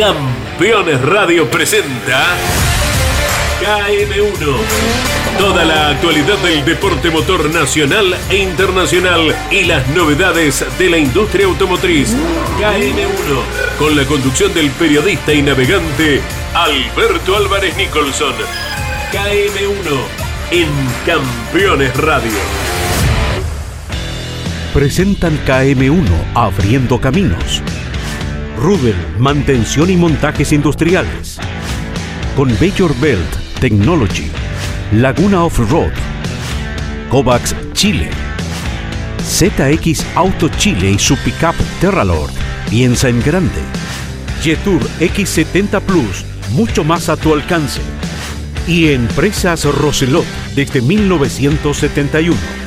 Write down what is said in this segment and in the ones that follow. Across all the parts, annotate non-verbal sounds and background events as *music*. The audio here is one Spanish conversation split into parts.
Campeones Radio presenta KM1. Toda la actualidad del deporte motor nacional e internacional y las novedades de la industria automotriz. KM1. Con la conducción del periodista y navegante Alberto Álvarez Nicholson. KM1 en Campeones Radio. Presentan KM1 Abriendo Caminos. Rudel, mantención y montajes industriales. Con Bayor Belt Technology. Laguna Off-Road. Kovacs Chile. ZX Auto Chile y su pickup Terralord. Piensa en grande. Jetour X70 Plus, mucho más a tu alcance. Y Empresas Roselot desde 1971.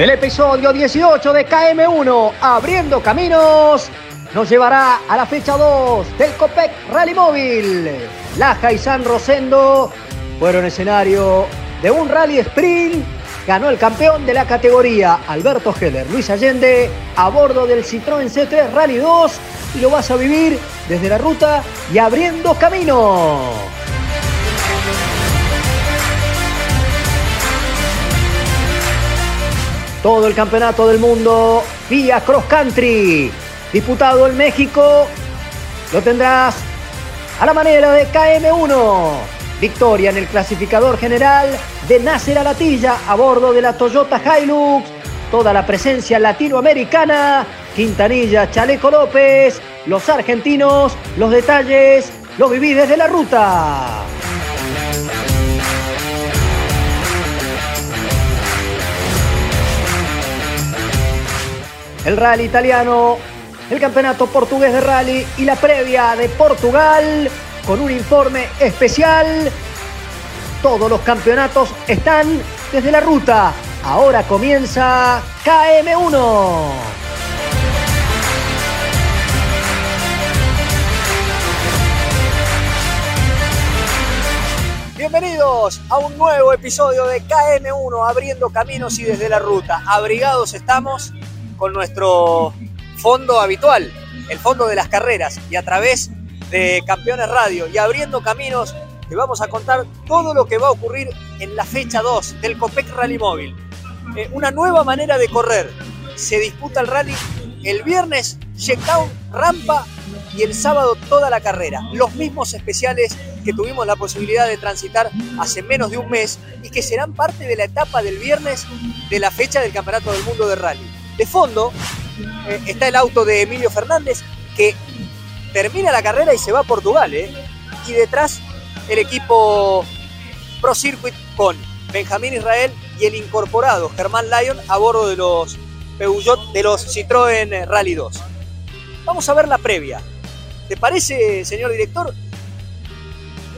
El episodio 18 de KM1, Abriendo Caminos, nos llevará a la fecha 2 del Copec Rally Móvil. Laja y San Rosendo fueron escenario de un rally sprint. Ganó el campeón de la categoría, Alberto Heller. Luis Allende, a bordo del Citroën C3 Rally 2. Y lo vas a vivir desde la ruta y abriendo camino. Todo el campeonato del mundo vía cross country. Disputado en México, lo tendrás a la manera de KM1. Victoria en el clasificador general de Nasser Alatilla a bordo de la Toyota Hilux. Toda la presencia latinoamericana. Quintanilla, Chaleco López, los argentinos, los detalles, los vivís desde la ruta. El rally italiano, el campeonato portugués de rally y la previa de Portugal con un informe especial. Todos los campeonatos están desde la ruta. Ahora comienza KM1. Bienvenidos a un nuevo episodio de KM1 abriendo caminos y desde la ruta. Abrigados estamos con nuestro fondo habitual, el fondo de las carreras, y a través de Campeones Radio y abriendo caminos, te vamos a contar todo lo que va a ocurrir en la fecha 2 del Copec Rally Móvil. Eh, una nueva manera de correr. Se disputa el rally el viernes, check-down, rampa y el sábado toda la carrera. Los mismos especiales que tuvimos la posibilidad de transitar hace menos de un mes y que serán parte de la etapa del viernes de la fecha del Campeonato del Mundo de Rally. De fondo eh, está el auto de Emilio Fernández que termina la carrera y se va a Portugal. ¿eh? Y detrás el equipo Pro Circuit con Benjamín Israel y el incorporado Germán Lyon a bordo de los Peugeot de los Citroën Rally 2. Vamos a ver la previa. ¿Te parece, señor director?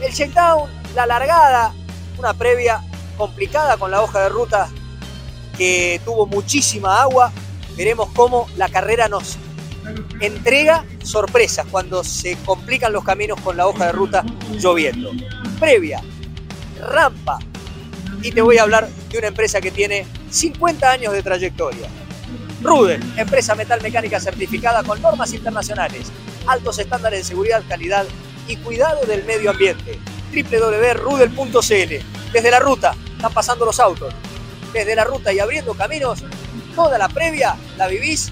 El checkdown, la largada, una previa complicada con la hoja de ruta que tuvo muchísima agua, veremos cómo la carrera nos entrega sorpresas cuando se complican los caminos con la hoja de ruta lloviendo. Previa, rampa, y te voy a hablar de una empresa que tiene 50 años de trayectoria. Rudel, empresa metal mecánica certificada con normas internacionales, altos estándares de seguridad, calidad y cuidado del medio ambiente. www.rudel.cl. Desde la ruta, están pasando los autos. Desde la ruta y abriendo caminos, Toda la previa la vivís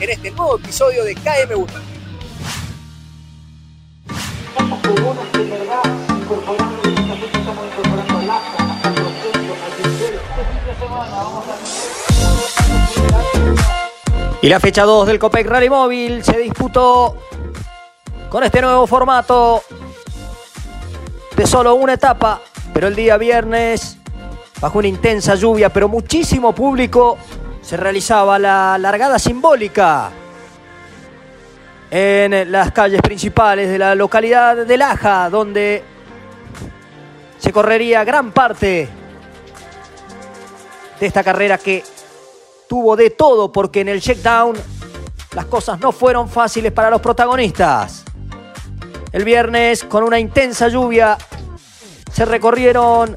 en este nuevo episodio de KM1. Y la fecha 2 del Copec Rally Móvil se disputó con este nuevo formato de solo una etapa, pero el día viernes, bajo una intensa lluvia, pero muchísimo público, se realizaba la largada simbólica en las calles principales de la localidad de Laja, donde se correría gran parte de esta carrera que tuvo de todo porque en el checkdown las cosas no fueron fáciles para los protagonistas. El viernes, con una intensa lluvia, se recorrieron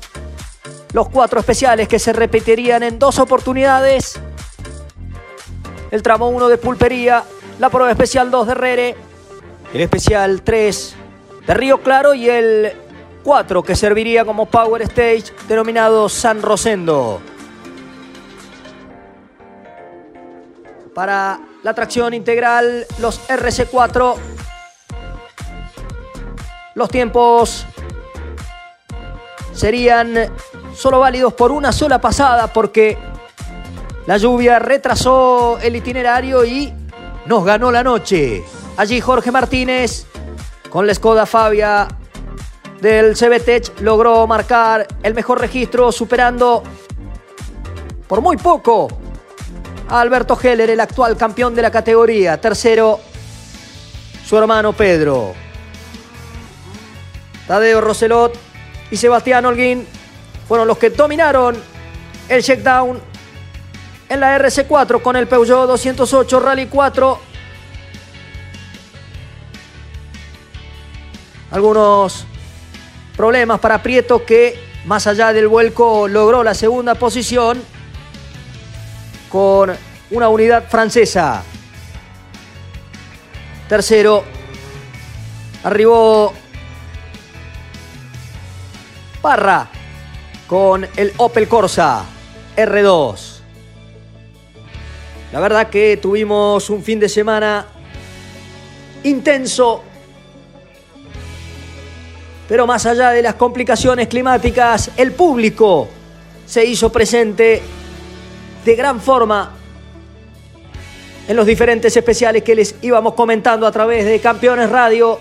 los cuatro especiales que se repetirían en dos oportunidades. El tramo 1 de Pulpería, la prueba especial 2 de Rere, el especial 3 de Río Claro y el 4 que serviría como Power Stage denominado San Rosendo. Para la tracción integral, los RC4, los tiempos serían solo válidos por una sola pasada porque la lluvia retrasó el itinerario y nos ganó la noche. Allí Jorge Martínez con la Skoda Fabia del CBTech logró marcar el mejor registro superando por muy poco a Alberto Heller, el actual campeón de la categoría. Tercero, su hermano Pedro. Tadeo Roselot y Sebastián Holguín fueron los que dominaron el checkdown en la RC4 con el Peugeot 208 Rally 4. Algunos problemas para Prieto que más allá del vuelco logró la segunda posición con una unidad francesa. Tercero, arribó Parra con el Opel Corsa R2. La verdad que tuvimos un fin de semana intenso, pero más allá de las complicaciones climáticas, el público se hizo presente de gran forma en los diferentes especiales que les íbamos comentando a través de Campeones Radio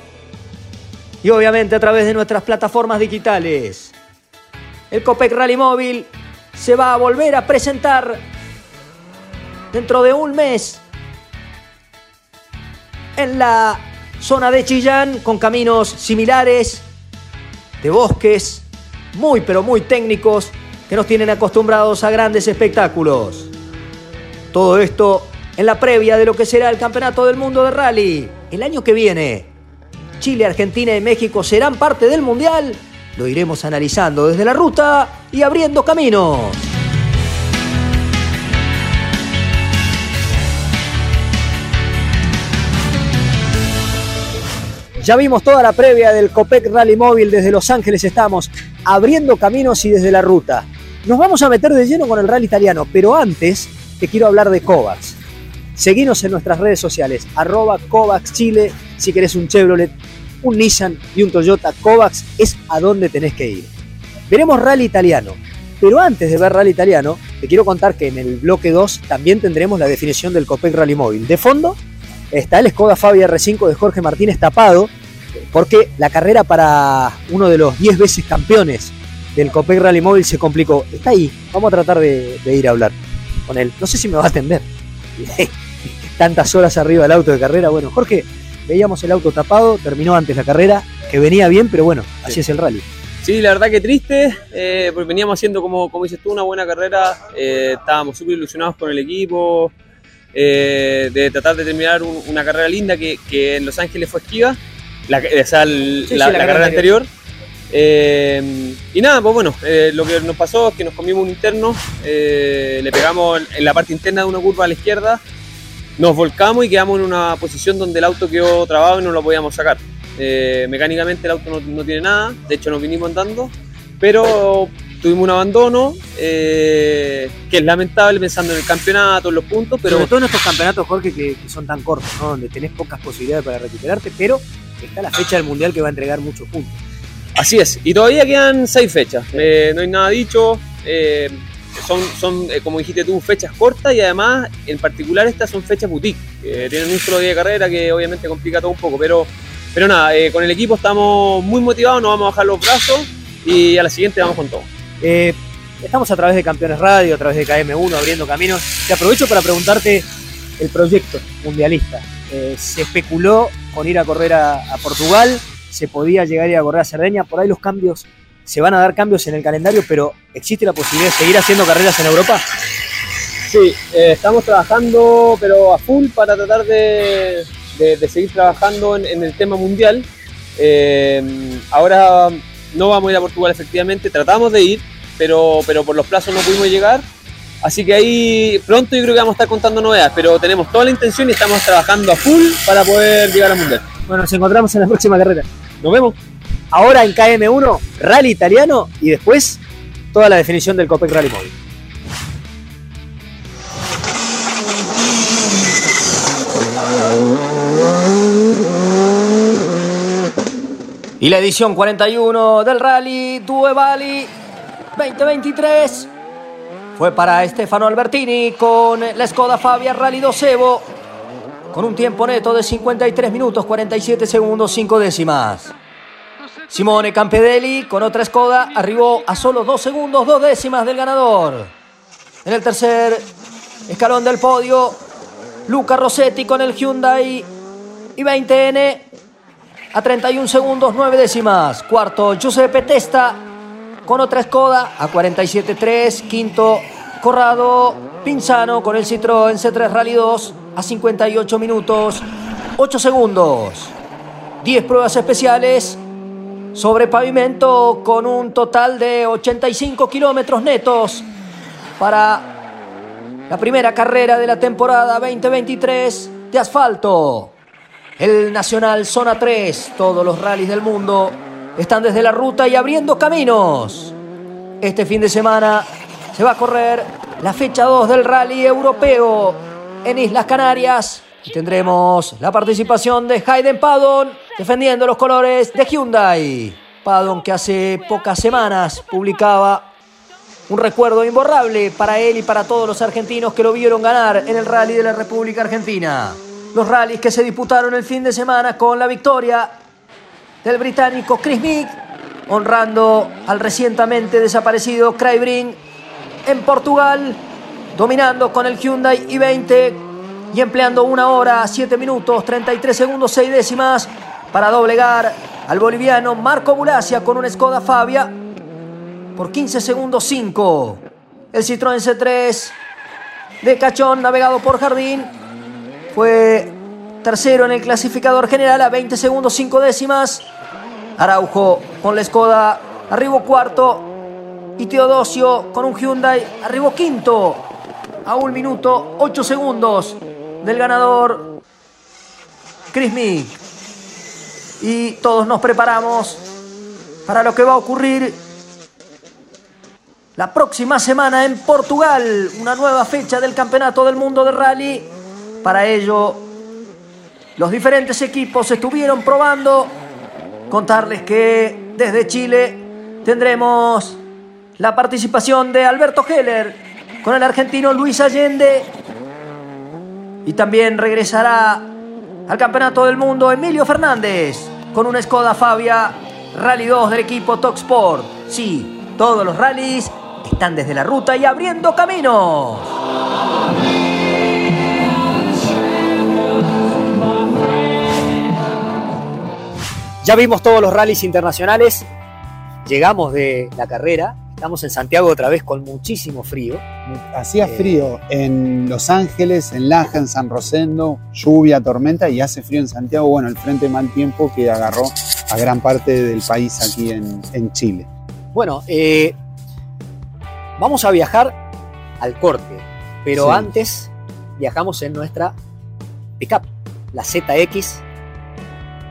y obviamente a través de nuestras plataformas digitales. El Copec Rally Móvil se va a volver a presentar dentro de un mes en la zona de Chillán con caminos similares de bosques muy pero muy técnicos que nos tienen acostumbrados a grandes espectáculos. Todo esto en la previa de lo que será el Campeonato del Mundo de Rally el año que viene. Chile, Argentina y México serán parte del Mundial. Lo iremos analizando desde la ruta y abriendo caminos. Ya vimos toda la previa del Copec Rally Móvil desde Los Ángeles. Estamos abriendo caminos y desde la ruta. Nos vamos a meter de lleno con el rally italiano, pero antes te quiero hablar de Kovacs. Seguinos en nuestras redes sociales, arroba Kovacs Chile, si querés un Chevrolet, un Nissan y un Toyota Kovacs, es a donde tenés que ir. Veremos rally italiano, pero antes de ver rally italiano, te quiero contar que en el bloque 2 también tendremos la definición del Copec Rally Móvil. De fondo está el Skoda Fabia R5 de Jorge Martínez tapado, porque la carrera para uno de los 10 veces campeones del Copec Rally Móvil se complicó. Está ahí, vamos a tratar de, ir a hablar con él. No sé si me va a atender. *laughs* Tantas horas arriba del auto de carrera. Bueno, Jorge, veíamos el auto tapado, terminó antes la carrera, que venía bien, pero bueno, así es el rally. Sí, la verdad que triste, eh, porque veníamos haciendo, como, como dices tú, una buena carrera, eh, estábamos súper ilusionados con el equipo, eh, de tratar de terminar una carrera linda que, en Los Ángeles fue esquiva, la, o sea, la, carrera anterior. Eh, y nada, pues bueno, eh, lo que nos pasó es que nos comimos un interno, eh, le pegamos en la parte interna de una curva a la izquierda, nos volcamos y quedamos en una posición donde el auto quedó trabado y no lo podíamos sacar. mecánicamente el auto no, tiene nada, de hecho nos vinimos andando, pero tuvimos un abandono que es lamentable pensando en el campeonato, en los puntos, pero... Sobre todo en estos campeonatos, Jorge, que, que son tan cortos, ¿no? donde tenés pocas posibilidades para recuperarte, pero está la fecha del Mundial que va a entregar muchos puntos. Así es, y todavía quedan seis fechas, eh, no hay nada dicho, eh, son, son eh, como dijiste tú, fechas cortas y además en particular estas son fechas boutique, tienen un solo día de carrera que obviamente complica todo un poco, pero, pero nada, con el equipo estamos muy motivados, no vamos a bajar los brazos y a la siguiente vamos con todo. Estamos a través de Campeones Radio, a través de KM1, abriendo caminos. Te aprovecho para preguntarte el proyecto mundialista. se especuló con ir a correr a Portugal, se podía llegar a ir a correr a Cerdeña. Por ahí los cambios se van a dar cambios en el calendario, pero ¿existe la posibilidad de seguir haciendo carreras en Europa? Sí, eh, estamos trabajando, pero a full para tratar de, seguir trabajando en, el tema mundial. Eh, ahora no vamos a ir a Portugal efectivamente, tratamos de ir, pero, pero por los plazos no pudimos llegar. Así que ahí pronto yo creo que vamos a estar contando novedades, pero tenemos toda la intención y estamos trabajando a full para poder llegar al mundial. Bueno, nos encontramos en la *laughs* próxima carrera. Nos vemos. Ahora en KM1, rally italiano y después toda la definición del Copec Rally Móvil. Y la edición 41 del Rally Due Valley 2023 fue para Stefano Albertini con la Skoda Fabia Rally 2 Evo con un tiempo neto de 53 minutos 47 segundos 5 décimas. Simone Campedelli con otra Skoda arribó a solo 2 segundos 2 décimas del ganador. En el tercer escalón del podio, Luca Rossetti con el Hyundai i20N a 31 segundos 9 décimas. Cuarto, Giuseppe Testa con otra Skoda a 47.3. Quinto, Corrado Pinzano con el Citroën C3 Rally 2 a 58 minutos 8 segundos. 10 pruebas especiales sobre pavimento con un total de 85 kilómetros netos para la primera carrera de la temporada 2023 de asfalto. El Nacional Zona 3, todos los rallies del mundo están desde la ruta y abriendo caminos. Este fin de semana se va a correr la fecha 2 del rally europeo en Islas Canarias. Y tendremos la participación de Hayden Paddon defendiendo los colores de Hyundai. Paddon que hace pocas semanas publicaba un recuerdo imborrable para él y para todos los argentinos que lo vieron ganar en el rally de la República Argentina. Los rallies que se disputaron el fin de semana con la victoria del británico Chris Meek, honrando al recientemente desaparecido Craig en Portugal, dominando con el Hyundai i20 y empleando una hora, 7 minutos, 33 segundos, 6 décimas para doblegar al boliviano Marco Bulacia con una Skoda Fabia por 15 segundos 5. El Citroën C3 de Cachón, navegado por Jardín, fue tercero en el clasificador general a 20 segundos 5 décimas. Araujo con la Skoda arribó cuarto y Teodosio con un Hyundai arribó quinto a un minuto 8 segundos del ganador Chris. Y todos nos preparamos para lo que va a ocurrir la próxima semana en Portugal, una nueva fecha del Campeonato del Mundo de Rally. Para ello, los diferentes equipos estuvieron probando. Contarles que desde Chile tendremos la participación de Alberto Heller con el argentino Luis Allende. Y también regresará al Campeonato del Mundo Emilio Fernández con una Skoda Fabia Rally 2 del equipo Sport. Sí, todos los rallies están desde la ruta y abriendo caminos. Ya vimos todos los rallies internacionales. Llegamos de la carrera. Estamos en Santiago otra vez con muchísimo frío. Hacía Eh. frío en Los Ángeles, en Laja, en San Rosendo, lluvia, tormenta y hace frío en Santiago. Bueno, el frente mal tiempo que agarró a gran parte del país aquí en, en Chile. Bueno, eh, vamos a viajar al corte, pero Sí. antes viajamos en nuestra pickup, la ZX,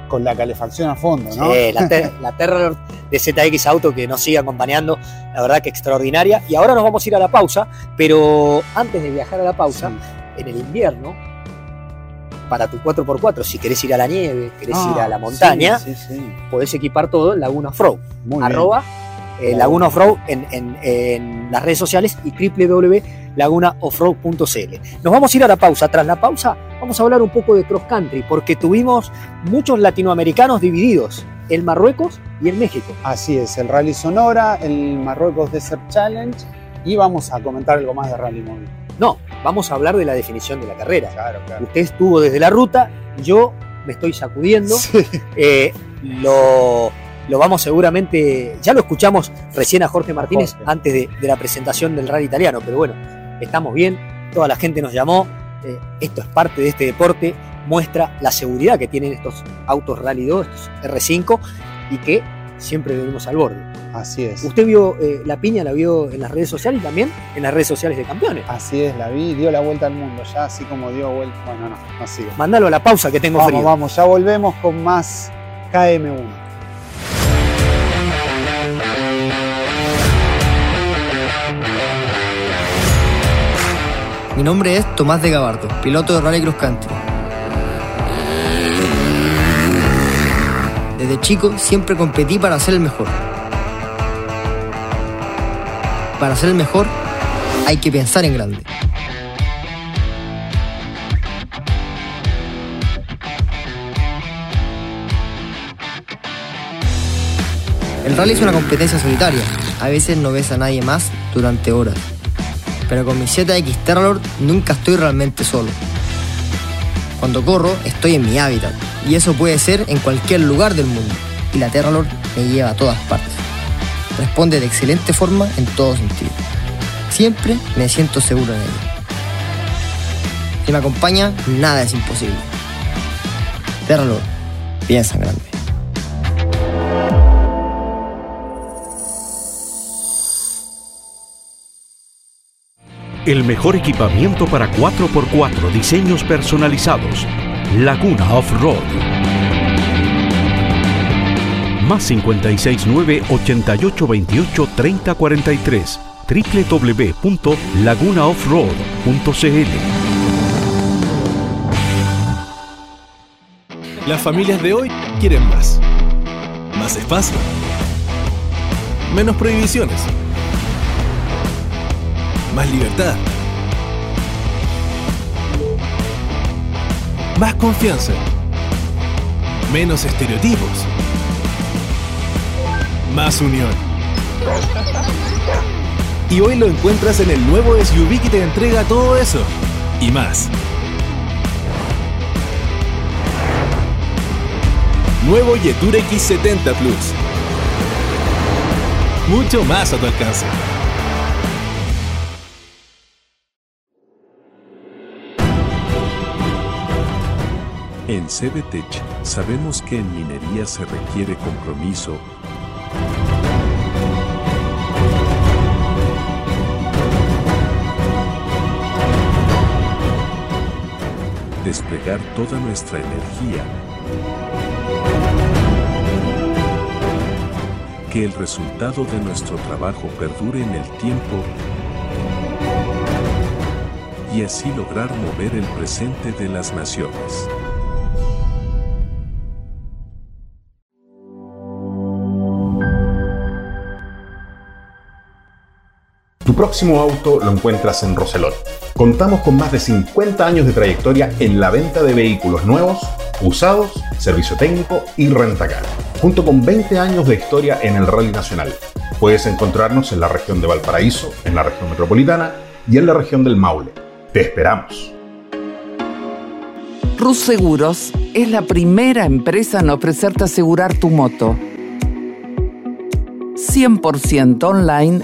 Con la calefacción a fondo, ¿no? eh, la, ter- *laughs* la Terror de ZX Auto que nos sigue acompañando, la verdad que extraordinaria. Y ahora nos vamos a ir a la pausa, pero antes de viajar a la pausa, Sí. en el invierno, para tu 4x4, si querés ir a la nieve, querés ir a la Ah, montaña, Sí, sí, sí. podés equipar todo en Laguna Offroad. Arroba eh, Laguna Offroad en, en- en las redes sociales y www.lagunaoffroad.cl. Nos vamos a ir a la pausa. Tras la pausa vamos a hablar un poco de cross country porque tuvimos muchos latinoamericanos divididos en Marruecos y en México. Así es, el Rally Sonora, el Marruecos Desert Challenge y vamos a comentar algo más de Rally Móvil. No, vamos a hablar de la definición de la carrera. Claro, claro. Usted estuvo desde la ruta, yo me estoy sacudiendo. Sí. Eh, lo lo vamos seguramente, ya lo escuchamos recién a Jorge Martínez Jorge. antes de, de la presentación del rally italiano, pero bueno, estamos bien, toda la gente nos llamó, eh, esto es parte de este deporte, muestra la seguridad que tienen estos autos Rally 2, estos R5, y que siempre venimos al borde. Así es. Usted vio eh, la piña, la vio en las redes sociales y también en las redes sociales de campeones. Así es, la vi, dio la vuelta al mundo, ya así como dio vuelta. Bueno, no, no sigo. Mándalo a la pausa que tengo Vamos, frío. vamos, ya volvemos con más KM1. Mi nombre es Tomás de Gabardo, piloto de Rally Cross Country. Desde chico siempre competí para ser el mejor. Para ser el mejor hay que pensar en grande. El rally es una competencia solitaria. A veces no ves a nadie más durante horas pero con mi ZX Terralord nunca estoy realmente solo. Cuando corro, estoy en mi hábitat, y eso puede ser en cualquier lugar del mundo, y la Terralord me lleva a todas partes. Responde de excelente forma en todo sentido. Siempre me siento seguro en ella. Si me acompaña, nada es imposible. Terralord, piensa en grande. El mejor equipamiento para 4x4 diseños personalizados. Laguna Off-Road. Más 569 8828 3043 www.lagunaoffroad.cl Las familias de hoy quieren más. Más espacio. Menos prohibiciones. Más libertad. Más confianza. Menos estereotipos. Más unión. Y hoy lo encuentras en el nuevo SUV que te entrega todo eso. Y más. Nuevo Yetur X70 Plus. Mucho más a tu alcance. En CBTech sabemos que en minería se requiere compromiso, desplegar toda nuestra energía, que el resultado de nuestro trabajo perdure en el tiempo. Y así lograr mover el presente de las naciones. Tu próximo auto lo encuentras en Roselón. Contamos con más de 50 años de trayectoria en la venta de vehículos nuevos, usados, servicio técnico y rentacar, junto con 20 años de historia en el rally nacional. Puedes encontrarnos en la región de Valparaíso, en la región metropolitana y en la región del Maule. Te esperamos. Rus Seguros es la primera empresa en ofrecerte asegurar tu moto. 100% online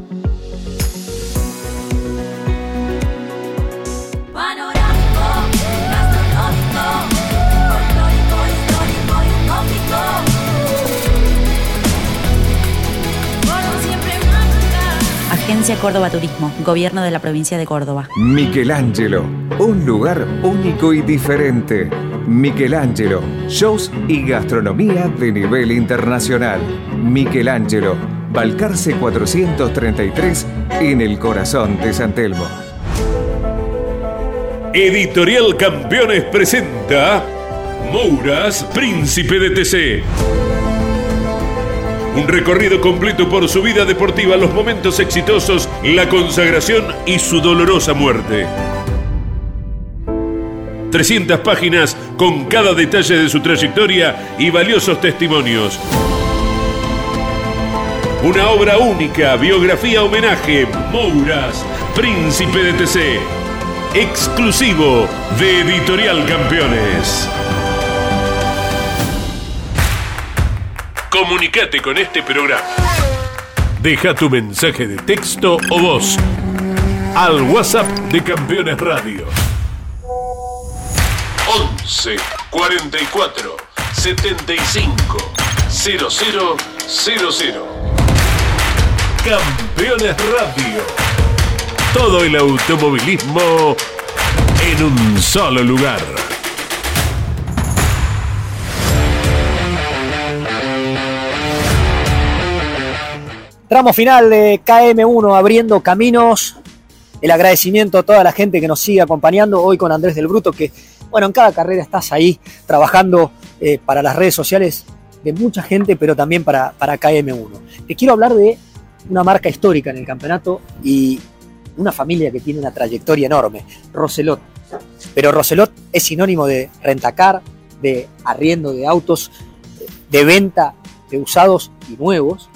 Agencia Córdoba Turismo, Gobierno de la Provincia de Córdoba. Michelangelo, un lugar único y diferente. Michelangelo, shows y gastronomía de nivel internacional. Michelangelo, Balcarce 433 en el corazón de San Telmo. Editorial Campeones presenta Mouras, Príncipe de TC. Un recorrido completo por su vida deportiva, los momentos exitosos, la consagración y su dolorosa muerte. 300 páginas con cada detalle de su trayectoria y valiosos testimonios. Una obra única, biografía homenaje, Mouras, Príncipe de TC. Exclusivo de Editorial Campeones. Comunicate con este programa. Deja tu mensaje de texto o voz al WhatsApp de Campeones Radio. 11 44 75 0000. Campeones Radio. Todo el automovilismo en un solo lugar. Tramo final de KM1 abriendo caminos. El agradecimiento a toda la gente que nos sigue acompañando hoy con Andrés del Bruto, que bueno, en cada carrera estás ahí trabajando eh, para las redes sociales de mucha gente, pero también para, para KM1. Te quiero hablar de una marca histórica en el campeonato y una familia que tiene una trayectoria enorme, Roselot. Pero Roselot es sinónimo de rentacar, de arriendo de autos, de venta de usados y nuevos.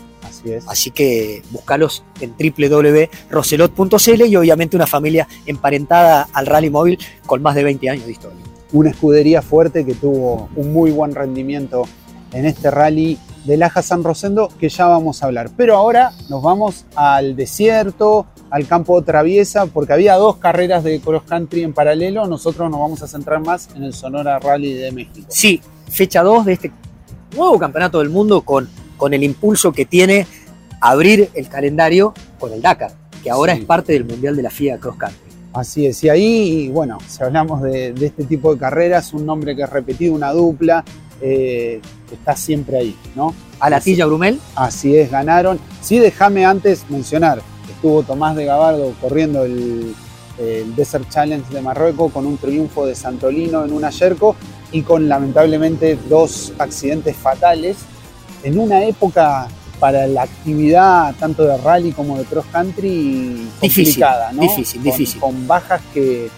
Así es. Así que búscalos en www.roselot.cl y obviamente una familia emparentada al rally móvil con más de 20 años de historia. Una escudería fuerte que tuvo un muy buen rendimiento en este rally de Laja San Rosendo que ya vamos a hablar. Pero ahora nos vamos al desierto, al campo traviesa, porque había dos carreras de cross country en paralelo. Nosotros nos vamos a centrar más en el Sonora Rally de México. Sí, fecha 2 de este nuevo campeonato del mundo con, con el impulso que tiene abrir el calendario con el Dakar, que ahora Sí. es parte del Mundial de la FIA Cross Country. Así es, y ahí, bueno, si hablamos de, de este tipo de carreras, un nombre que es repetido, una dupla, eh, está siempre ahí, ¿no? A la Tilla Brumel. Así es, ganaron. Sí, déjame antes mencionar, estuvo Tomás de Gabardo corriendo el, el Desert Challenge de Marruecos con un triunfo de Santolino en una Yerko y con lamentablemente dos accidentes fatales en una época para la actividad tanto de rally como de cross country Difícil, complicada, ¿no? difícil, Con- difícil. Con bajas que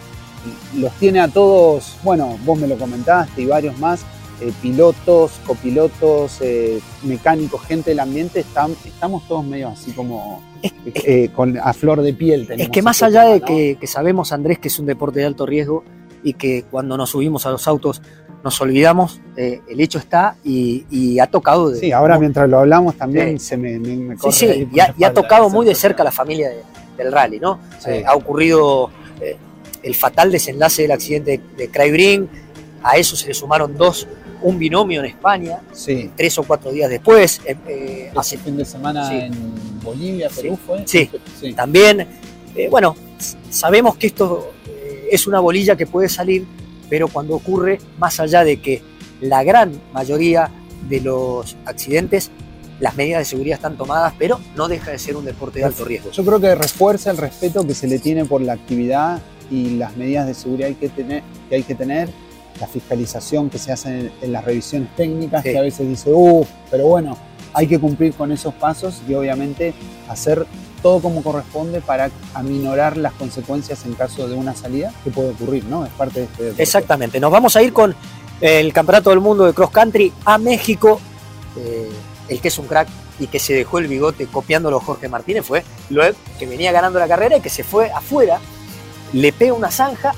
los tiene a todos, bueno, vos me lo comentaste y varios más, eh, pilotos, copilotos, eh, mecánicos, gente del ambiente, están, estamos todos medio así como eh, con, a flor de piel. Es que más allá tema, de ¿no? que, que sabemos, Andrés, que es un deporte de alto riesgo y que cuando nos subimos a los autos nos olvidamos, eh, el hecho está y, y ha tocado de, Sí, ahora mientras lo hablamos también Sí. se me, me, me Sí, corre sí, por y ha, y tocado muy de cerca la familia de- del rally, ¿no? Sí. Eh, ha ocurrido eh, el fatal desenlace del accidente de, Craig a eso se le sumaron dos, un binomio en España, Sí. tres o cuatro días después, eh, Hace hace fin de semana Sí. en Bolivia, Perú fue. Sí. sí. también. eh, bueno, sabemos que esto eh, es una bolilla que puede salir, pero cuando ocurre, más allá de que la gran mayoría de los accidentes, las medidas de seguridad están tomadas, pero no deja de ser un deporte de alto riesgo. Yo creo que refuerza el respeto que se le tiene por la actividad y las medidas de seguridad que tener, que hay que tener la fiscalización que se hace en, en las revisiones técnicas, Sí. que a veces dice, uh, pero bueno, hay que cumplir con esos pasos y obviamente hacer todo como corresponde para aminorar las consecuencias en caso de una salida que puede ocurrir, ¿no? Es parte de este. Exactamente. Nos vamos a ir con el Campeonato del Mundo de Cross Country a México. Eh, el que es un crack y que se dejó el bigote copiándolo Jorge Martínez fue Loeb, que venía ganando la carrera y que se fue afuera, le pega una zanja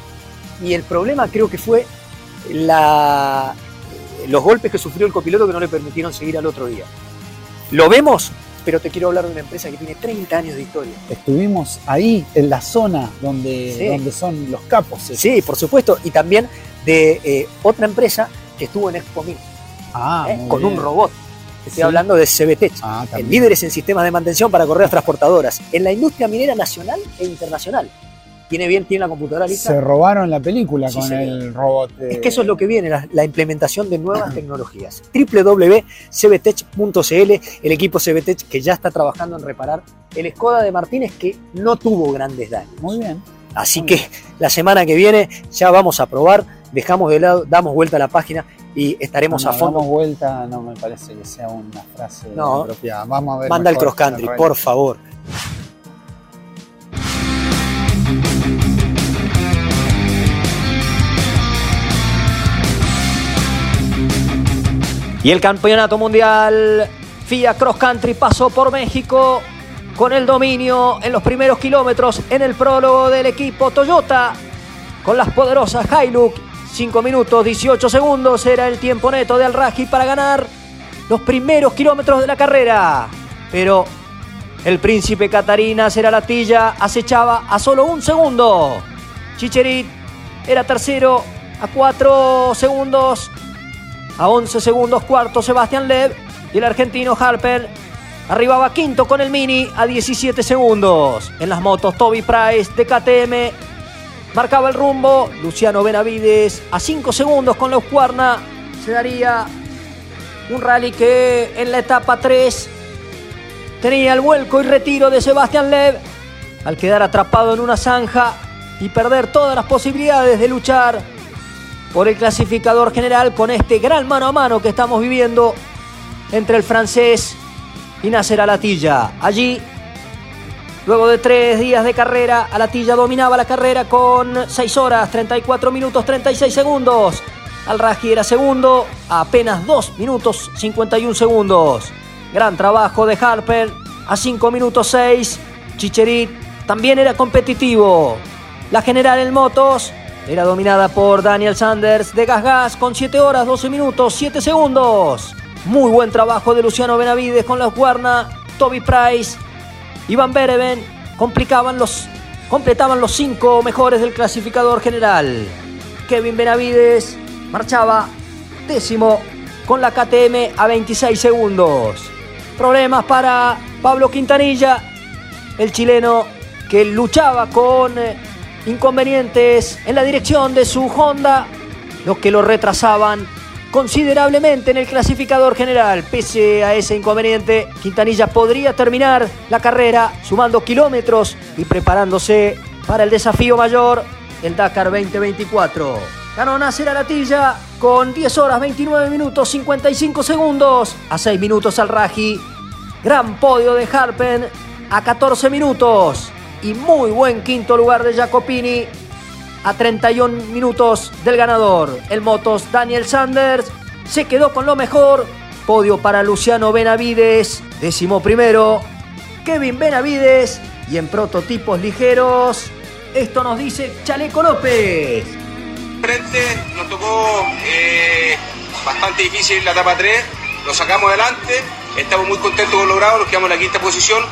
y el problema creo que fue la, los golpes que sufrió el copiloto que no le permitieron seguir al otro día. Lo vemos, pero te quiero hablar de una empresa que tiene 30 años de historia. Estuvimos ahí, en la zona donde, Sí. donde son los capos. Sí, por supuesto, y también de eh, otra empresa que estuvo en Expo 1000. Ah, ¿eh? con bien. un robot. Estoy Sí. hablando de CBT, Ah, líderes en sistemas de mantención para correas transportadoras, en la industria minera nacional e internacional. ¿Tiene bien, tiene la computadora lista? Se robaron la película Sí, con señor. el robot. eh, Es que eso es lo que viene, la, la implementación de nuevas tecnologías. www.cbtech.cl, el equipo CBTech que ya está trabajando en reparar el Skoda de Martínez que no tuvo grandes daños. Muy bien. Así que la semana que viene ya vamos a probar, dejamos de lado, damos vuelta a la página y estaremos a fondo. hagamos vuelta, no me parece que sea una frase No. apropiada. Vamos a ver. Manda el cross country, por favor. Y el campeonato mundial FIA Cross Country pasó por México con el dominio en los primeros kilómetros en el prólogo del equipo Toyota con las poderosas Hilux. 5 minutos 18 segundos era el tiempo neto de Al-Raji para ganar los primeros kilómetros de la carrera. Pero el príncipe Catarina Seralatilla acechaba a solo un segundo. Chicherit era tercero a 4 segundos. A 11 segundos cuarto Sebastián Lev y el argentino Harper arribaba quinto con el Mini a 17 segundos. En las motos Toby Price de KTM marcaba el rumbo. Luciano Benavides a 5 segundos con la Husqvarna se daría un rally que en la etapa 3 tenía el vuelco y retiro de Sebastián Lev al quedar atrapado en una zanja y perder todas las posibilidades de luchar por el clasificador general con este gran mano a mano que estamos viviendo entre el francés y Nasser Alatilla. Allí, luego de tres días de carrera, Alatilla dominaba la carrera con 6 horas, 34 minutos, 36 segundos. Al-Raji era segundo apenas 2 minutos 51 segundos. Gran trabajo de Harper a 5 minutos 6. Chicherit también era competitivo. La general en motos era dominada por Daniel Sanders de Gas Gas con 7 horas 12 minutos 7 segundos. Muy buen trabajo de Luciano Benavides con la Husqvarna, Toby Price, Iván Bereven complicaban los, completaban los cinco mejores del clasificador general. Kevin Benavides marchaba décimo con la KTM a 26 segundos. Problemas para Pablo Quintanilla, el chileno que luchaba con eh, inconvenientes en la dirección de su Honda, los que lo retrasaban considerablemente en el clasificador general. Pese a ese inconveniente, Quintanilla podría terminar la carrera sumando kilómetros y preparándose para el desafío mayor, el Dakar 2024. Ganó Nasser Alatilla con 10 horas 29 minutos 55 segundos a 6 minutos al Raji. Gran podio de Harpen a 14 minutos y muy buen quinto lugar de Jacopini a 31 minutos del ganador. El Motos Daniel Sanders se quedó con lo mejor. Podio para Luciano Benavides, décimo primero. Kevin Benavides y en prototipos ligeros. Esto nos dice Chaleco López. frente, nos tocó eh, bastante difícil la etapa 3, lo sacamos adelante, estamos muy contentos con lo logrado, nos quedamos en la quinta posición,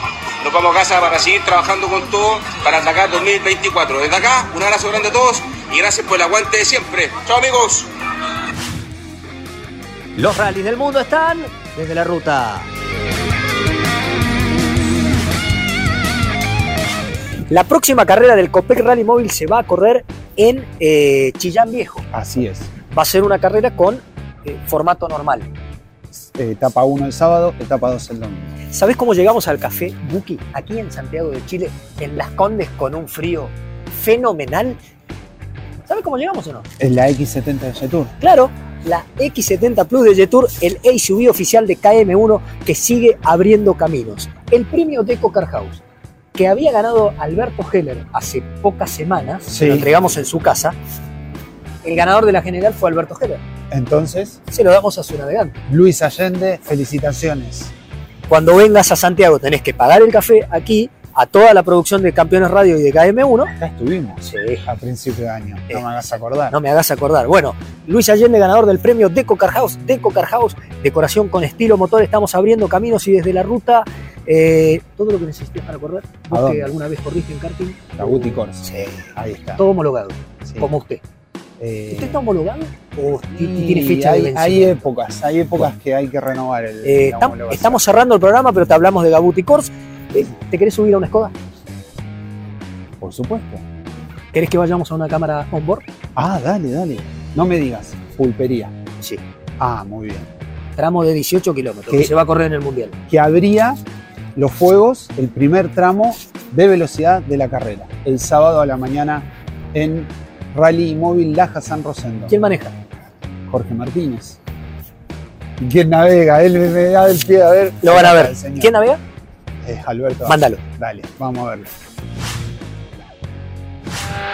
nos vamos a casa para seguir trabajando con todo para atacar 2024. Desde acá, un abrazo grande a todos y gracias por el aguante de siempre. Chao amigos. Los rallies del mundo están desde la ruta. La próxima carrera del Copec Rally Móvil se va a correr en eh, Chillán Viejo. Así es. Va a ser una carrera con eh, formato normal. Eh, etapa 1 el sábado, etapa 2 el domingo. ¿Sabés cómo llegamos al café Buki aquí en Santiago de Chile, en Las Condes, con un frío fenomenal? ¿Sabés cómo llegamos o no? Es la X70 de Jetour. Claro, la X70 Plus de Jetour, el SUV oficial de KM1 que sigue abriendo caminos. El premio Deco Car House, que había ganado Alberto Heller hace pocas semanas, Sí. se lo entregamos en su casa. El ganador de la general fue Alberto Heller. Entonces, Se lo damos a su navegante. Luis Allende, felicitaciones. Cuando vengas a Santiago tenés que pagar el café aquí a toda la producción de Campeones Radio y de KM1. Acá estuvimos Sí. a principio de año. Eh, No me hagas acordar. No me hagas acordar. Bueno, Luis Allende, ganador del premio Deco Car House. Deco Car House, decoración con estilo motor. Estamos abriendo caminos y desde la ruta, eh, todo lo que necesites para correr. Vos dónde? que alguna vez corriste en karting. La Guti Corsa. Sí, Ahí está. todo homologado, Sí. como usted. Eh, ¿Usted está homologado o y tiene fecha hay, de hay vencimiento? épocas, hay épocas que hay que renovar el, Eh, la estamos cerrando el programa, pero te hablamos de Gabuti Cors. Eh, ¿Te querés subir a una Skoda? Por supuesto. ¿Querés que vayamos a una cámara on-board? Ah, dale, dale. No me digas, pulpería. Sí. Ah, muy bien. Tramo de 18 kilómetros, ¿Qué? que se va a correr en el Mundial. Que habría los fuegos, el primer tramo de velocidad de la carrera, el sábado a la mañana en Rally Móvil Laja San Rosendo. ¿Quién maneja? Jorge Martínez. ¿Y quién navega? Él me da el pie a ver. Lo van a ver. ¿Quién navega? Es Alberto. Mándalo. Dale, vamos a verlo.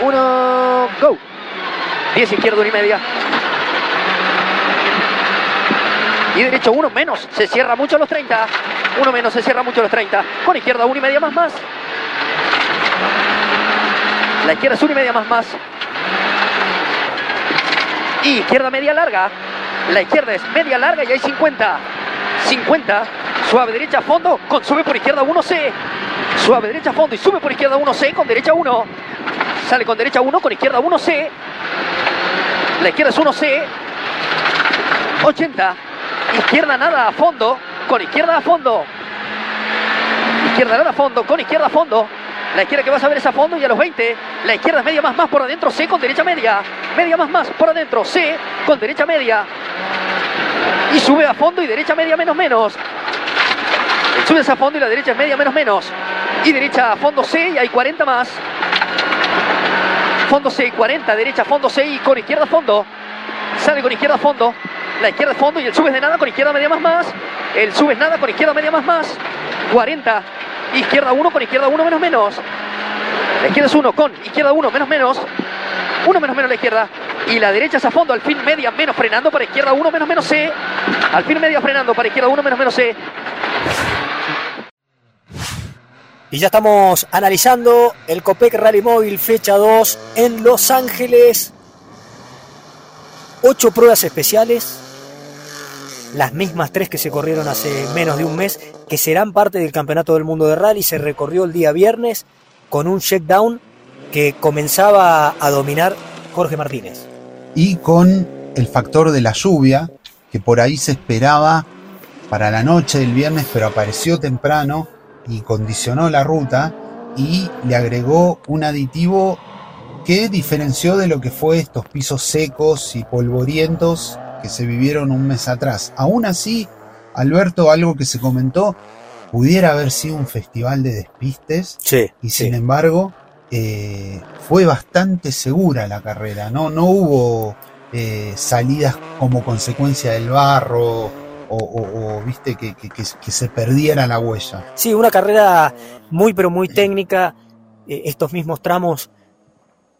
Uno, go. 10 izquierdo, una y media. Y derecho, uno menos. Se cierra mucho a los 30. Uno menos, se cierra mucho a los 30. Con izquierda, una y media más más. La izquierda es una y media más más. Y izquierda media larga. La izquierda es media larga y hay 50. 50. Suave derecha a fondo. Con sube por izquierda 1C. Suave derecha a fondo y sube por izquierda 1C con derecha 1. Sale con derecha 1, con izquierda 1C. La izquierda es 1C. 80. Izquierda nada a fondo. Con izquierda a fondo. Izquierda nada a fondo. Con izquierda a fondo. La izquierda que vas a ver es a fondo y a los 20. La izquierda es media más más por adentro. C con derecha media. Media más más por adentro. C con derecha media. Y sube a fondo y derecha media menos menos. Sube a fondo y la derecha es media menos menos. Y derecha a fondo C y hay 40 más. Fondo C, 40, derecha, fondo C y con izquierda fondo. Sale con izquierda fondo. La izquierda fondo y el sube es de nada con izquierda media más más. El sube es nada con izquierda media más más. 40. Izquierda 1 con izquierda 1 menos menos. La izquierda es 1 con izquierda 1 menos menos. 1 menos menos la izquierda. Y la derecha es a fondo, al fin media menos frenando para izquierda 1 menos menos C. Al fin media frenando para izquierda 1 menos menos C. Y ya estamos analizando el Copec Rally Móvil fecha 2 en Los Ángeles. Ocho pruebas especiales, las mismas tres que se corrieron hace menos de un mes, que serán parte del Campeonato del Mundo de Rally. Se recorrió el día viernes con un checkdown que comenzaba a dominar Jorge Martínez. Y con el factor de la lluvia, que por ahí se esperaba para la noche del viernes, pero apareció temprano y condicionó la ruta y le agregó un aditivo que diferenció de lo que fue estos pisos secos y polvorientos que se vivieron un mes atrás. Aún así, Alberto, algo que se comentó, pudiera haber sido un festival de despistes Sí, y sin embargo eh, fue bastante segura la carrera, no, no hubo eh, salidas como consecuencia del barro o, o- o, viste que, que- que- que se perdiera la huella. Sí, una carrera muy pero muy técnica. Eh, estos mismos tramos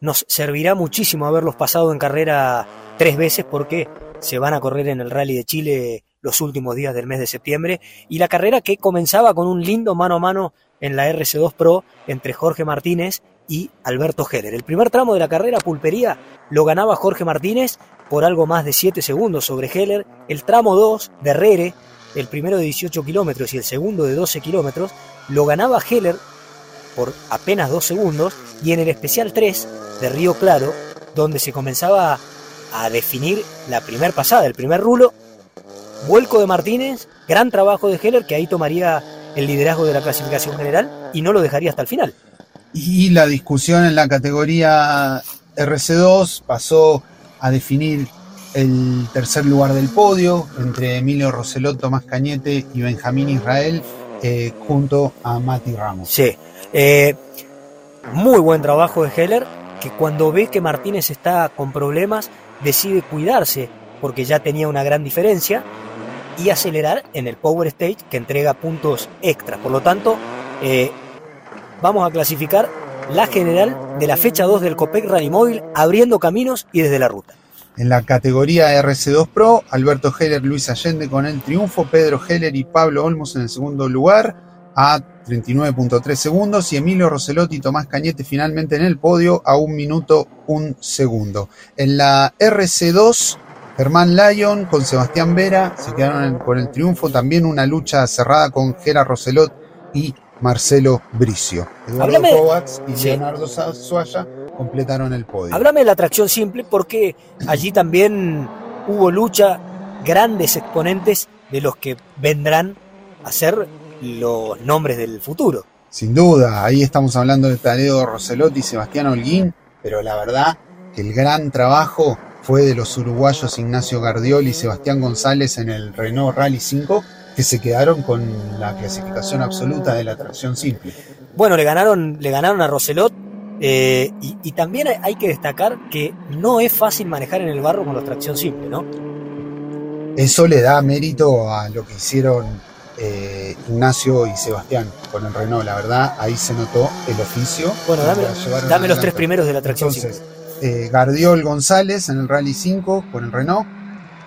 nos servirá muchísimo haberlos pasado en carrera tres veces porque se van a correr en el Rally de Chile los últimos días del mes de septiembre. Y la carrera que comenzaba con un lindo mano a mano en la RC2 Pro entre Jorge Martínez y Alberto Heller. El primer tramo de la carrera, Pulpería, lo ganaba Jorge Martínez por algo más de 7 segundos sobre Heller. El tramo 2 de Rere, el primero de 18 kilómetros y el segundo de 12 kilómetros, lo ganaba Heller por apenas 2 segundos. Y en el especial 3 de Río Claro, donde se comenzaba a definir la primer pasada, el primer rulo, vuelco de Martínez, gran trabajo de Heller que ahí tomaría el liderazgo de la clasificación general y no lo dejaría hasta el final. Y la discusión en la categoría RC2 pasó a definir el tercer lugar del podio entre Emilio Roselot, Tomás Cañete y Benjamín Israel eh, junto a Mati Ramos. Sí, eh, muy buen trabajo de Heller, que cuando ve que Martínez está con problemas, decide cuidarse, porque ya tenía una gran diferencia, y acelerar en el Power Stage, que entrega puntos extras. Por lo tanto, eh, vamos a clasificar la general de la fecha 2 del Copec Rally Móvil, abriendo caminos y desde la ruta. En la categoría RC2 Pro, Alberto Heller, Luis Allende con el triunfo, Pedro Heller y Pablo Olmos en el segundo lugar a 39.3 segundos y Emilio Roselotti y Tomás Cañete finalmente en el podio a un minuto un segundo. En la RC2, Germán Lyon con Sebastián Vera se quedaron con el triunfo, también una lucha cerrada con Gera Roselot y Marcelo Bricio. Eduardo Kovacs y Sí. Leonardo Suaya completaron el podio. Háblame de la atracción simple porque allí también hubo lucha, grandes exponentes de los que vendrán a ser los nombres del futuro. Sin duda, ahí estamos hablando de Tadeo Roselotti y Sebastián Holguín, pero la verdad que el gran trabajo fue de los uruguayos Ignacio Gardiol y Sebastián González en el Renault Rally 5, que se quedaron con la clasificación absoluta de la tracción simple. Bueno, le ganaron, le ganaron a Roselot eh, y, y también hay- que destacar que no es fácil manejar en el barro con la tracción simple, ¿no? Eso le da mérito a lo que hicieron eh, Ignacio y Sebastián con el Renault, la verdad, ahí se notó el oficio. Bueno, dame, dame los tres primeros de la tracción Entonces, eh, Gardiol González en el Rally 5 con el Renault,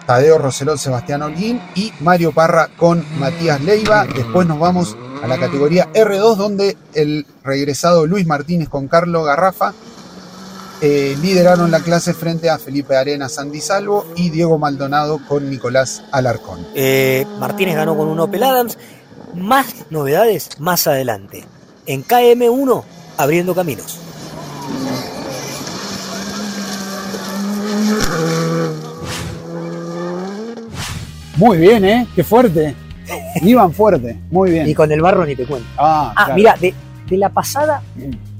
Tadeo Roselot, Sebastián Holguín y Mario Parra con Matías Leiva. Después nos vamos a la categoría R2 donde el regresado Luis Martínez con Carlo Garrafa eh, lideraron la clase frente a Felipe Arena Sandy Salvo y Diego Maldonado con Nicolás Alarcón. Eh, Martínez ganó con un Opel Adams. Más novedades más adelante. En KM1, abriendo caminos. Muy bien, ¿eh? Qué fuerte. Iban fuerte, muy bien. Y con el barro ni te cuento. Ah, Ah, claro. mira, de, de la pasada,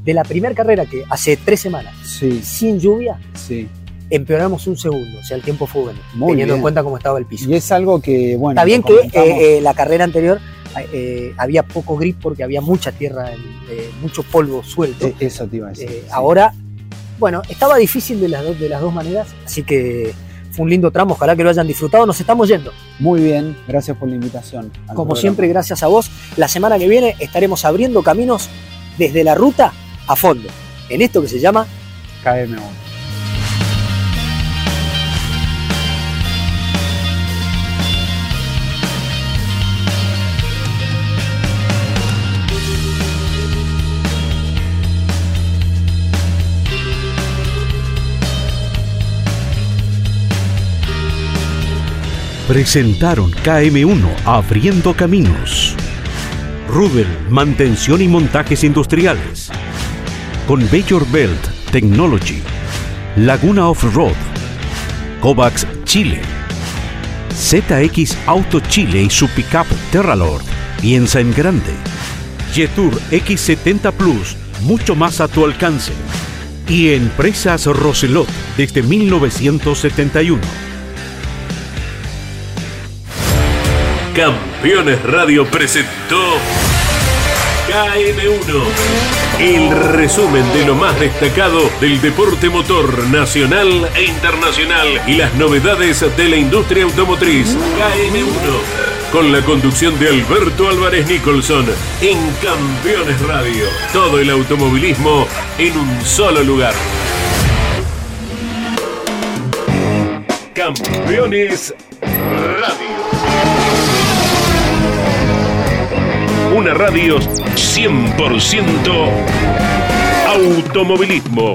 de la primera carrera que hace tres semanas, Sí, sin lluvia, sí. empeoramos un segundo. O sea, el tiempo fue bueno, Muy teniendo bien. en cuenta cómo estaba el piso. Y es algo que, bueno. Está bien que eh, eh, la carrera anterior eh, había poco grip porque había mucha tierra, en- mucho polvo suelto. Eh, Eso te iba a decir. Sí. Ahora, bueno, estaba difícil de las, dos- de las dos maneras, así que fue un lindo tramo, ojalá que lo hayan disfrutado. Nos estamos yendo. Muy bien, gracias por la invitación. Como programa. siempre, gracias a vos. La semana que viene estaremos abriendo caminos desde la ruta a fondo, en esto que se llama KM1. Presentaron KM1 Abriendo Caminos. Rubel, mantención y montajes industriales. Con Major Belt Technology. Laguna Off-Road. Kovacs Chile. ZX Auto Chile y su pickup Terralord. Piensa en grande. Jetour X70 Plus, mucho más a tu alcance. Y Empresas Roselot desde 1971. Campeones Radio presentó KM1, el resumen de lo más destacado del deporte motor nacional e internacional y las novedades de la industria automotriz. KM1, con la conducción de Alberto Álvarez Nicholson en Campeones Radio. Todo el automovilismo en un solo lugar. Campeones Radio. Una radio 100% automovilismo.